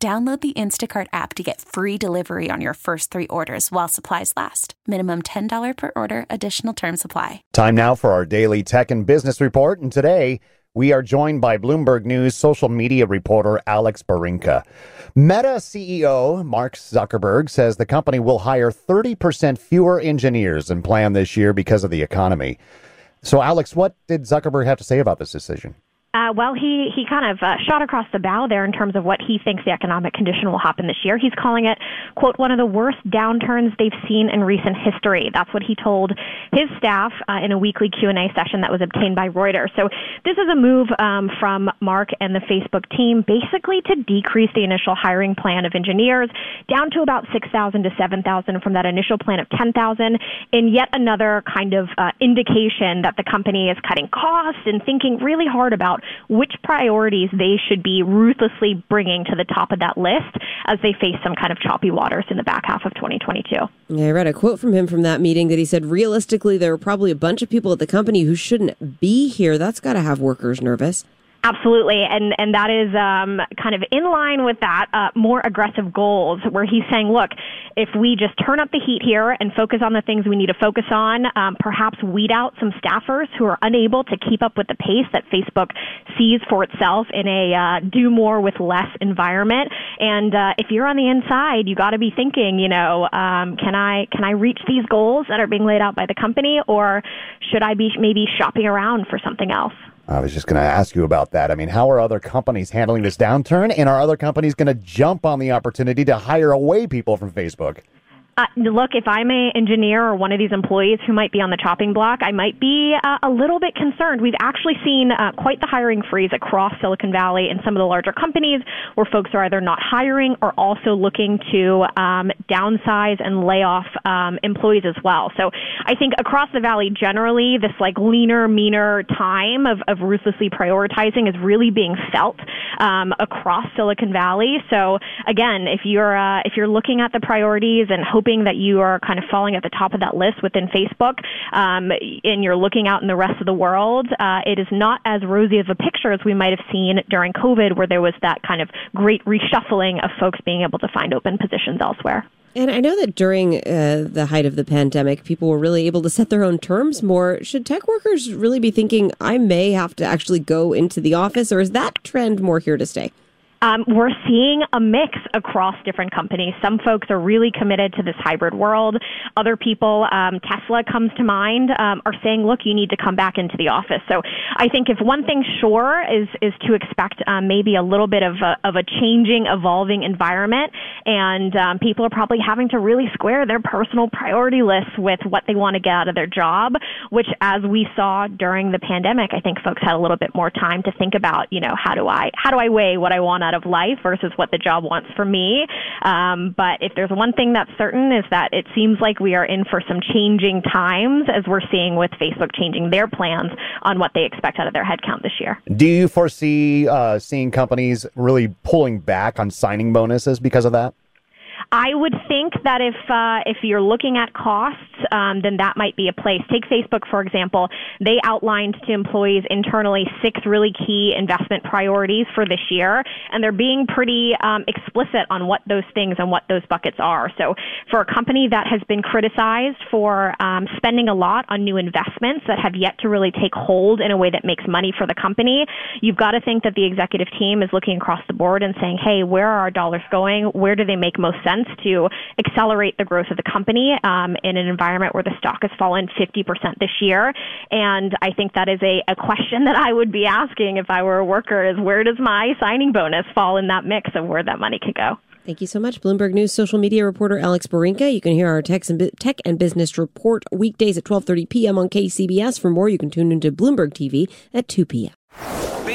Download the Instacart app to get free delivery on your first three orders while supplies last. Minimum $10 per order, additional term supply. Time now for our daily tech and business report. And today, we are joined by Bloomberg News social media reporter Alex Barinka. Meta CEO Mark Zuckerberg says the company will hire 30% fewer engineers than planned this year because of the economy. So, Alex, what did Zuckerberg have to say about this decision? Uh, well, he he kind of uh, shot across the bow there in terms of what he thinks the economic condition will happen this year. He's calling it, quote, one of the worst downturns they've seen in recent history. That's what he told his staff uh, in a weekly Q&A session that was obtained by Reuters. So this is a move um, from Mark and the Facebook team basically to decrease the initial hiring plan of engineers down to about 6,000 to 7,000 from that initial plan of 10,000 in yet another kind of uh, indication that the company is cutting costs and thinking really hard about which priorities they should be ruthlessly bringing to the top of that list as they face some kind of choppy waters in the back half of 2022. Yeah, I read a quote from him from that meeting that he said, realistically, there are probably a bunch of people at the company who shouldn't be here. That's got to have workers nervous. Absolutely, and and that is um, kind of in line with that uh, more aggressive goals, where he's saying, look, if we just turn up the heat here and focus on the things we need to focus on, um, perhaps weed out some staffers who are unable to keep up with the pace that Facebook sees for itself in a uh, do more with less environment. And uh, if you're on the inside, you got to be thinking, you know, um, can I can I reach these goals that are being laid out by the company, or should I be maybe shopping around for something else? I was just going to ask you about that. I mean, how are other companies handling this downturn? And are other companies going to jump on the opportunity to hire away people from Facebook? Uh, look, if I'm an engineer or one of these employees who might be on the chopping block, I might be uh, a little bit concerned. We've actually seen uh, quite the hiring freeze across Silicon Valley in some of the larger companies where folks are either not hiring or also looking to um, downsize and lay off um, employees as well. So I think across the valley, generally, this like leaner, meaner time of, of ruthlessly prioritizing is really being felt um, across Silicon Valley. So again, if you're uh, if you're looking at the priorities and hoping hoping that you are kind of falling at the top of that list within Facebook, um, and you're looking out in the rest of the world, uh, it is not as rosy of a picture as we might have seen during COVID, where there was that kind of great reshuffling of folks being able to find open positions elsewhere. And I know that during uh, the height of the pandemic, people were really able to set their own terms more. Should tech workers really be thinking, I may have to actually go into the office, or is that trend more here to stay? Um, we're seeing a mix across different companies. Some folks are really committed to this hybrid world. Other people, um, Tesla comes to mind, um, are saying, "Look, you need to come back into the office." So I think if one thing sure is is to expect um, maybe a little bit of a, of a changing, evolving environment, and um, people are probably having to really square their personal priority lists with what they want to get out of their job. Which, as we saw during the pandemic, I think folks had a little bit more time to think about, you know, how do I how do I weigh what I want out of life versus what the job wants for me. Um, but if there's one thing that's certain is that it seems like we are in for some changing times as we're seeing with Facebook changing their plans on what they expect out of their headcount this year. Do you foresee uh, seeing companies really pulling back on signing bonuses because of that? I would think that if uh, if you're looking at costs, um, then that might be a place. Take Facebook for example. They outlined to employees internally six really key investment priorities for this year, and they're being pretty um, explicit on what those things and what those buckets are. So, for a company that has been criticized for um, spending a lot on new investments that have yet to really take hold in a way that makes money for the company, you've got to think that the executive team is looking across the board and saying, "Hey, where are our dollars going? Where do they make most sense?" to accelerate the growth of the company um, in an environment where the stock has fallen 50% this year. And I think that is a, a question that I would be asking if I were a worker is where does my signing bonus fall in that mix of where that money could go? Thank you so much, Bloomberg News social media reporter Alex Barinka. You can hear our tech and, tech and business report weekdays at 12:30 p.m. on KCBS. For more, you can tune into Bloomberg TV at 2 p.m.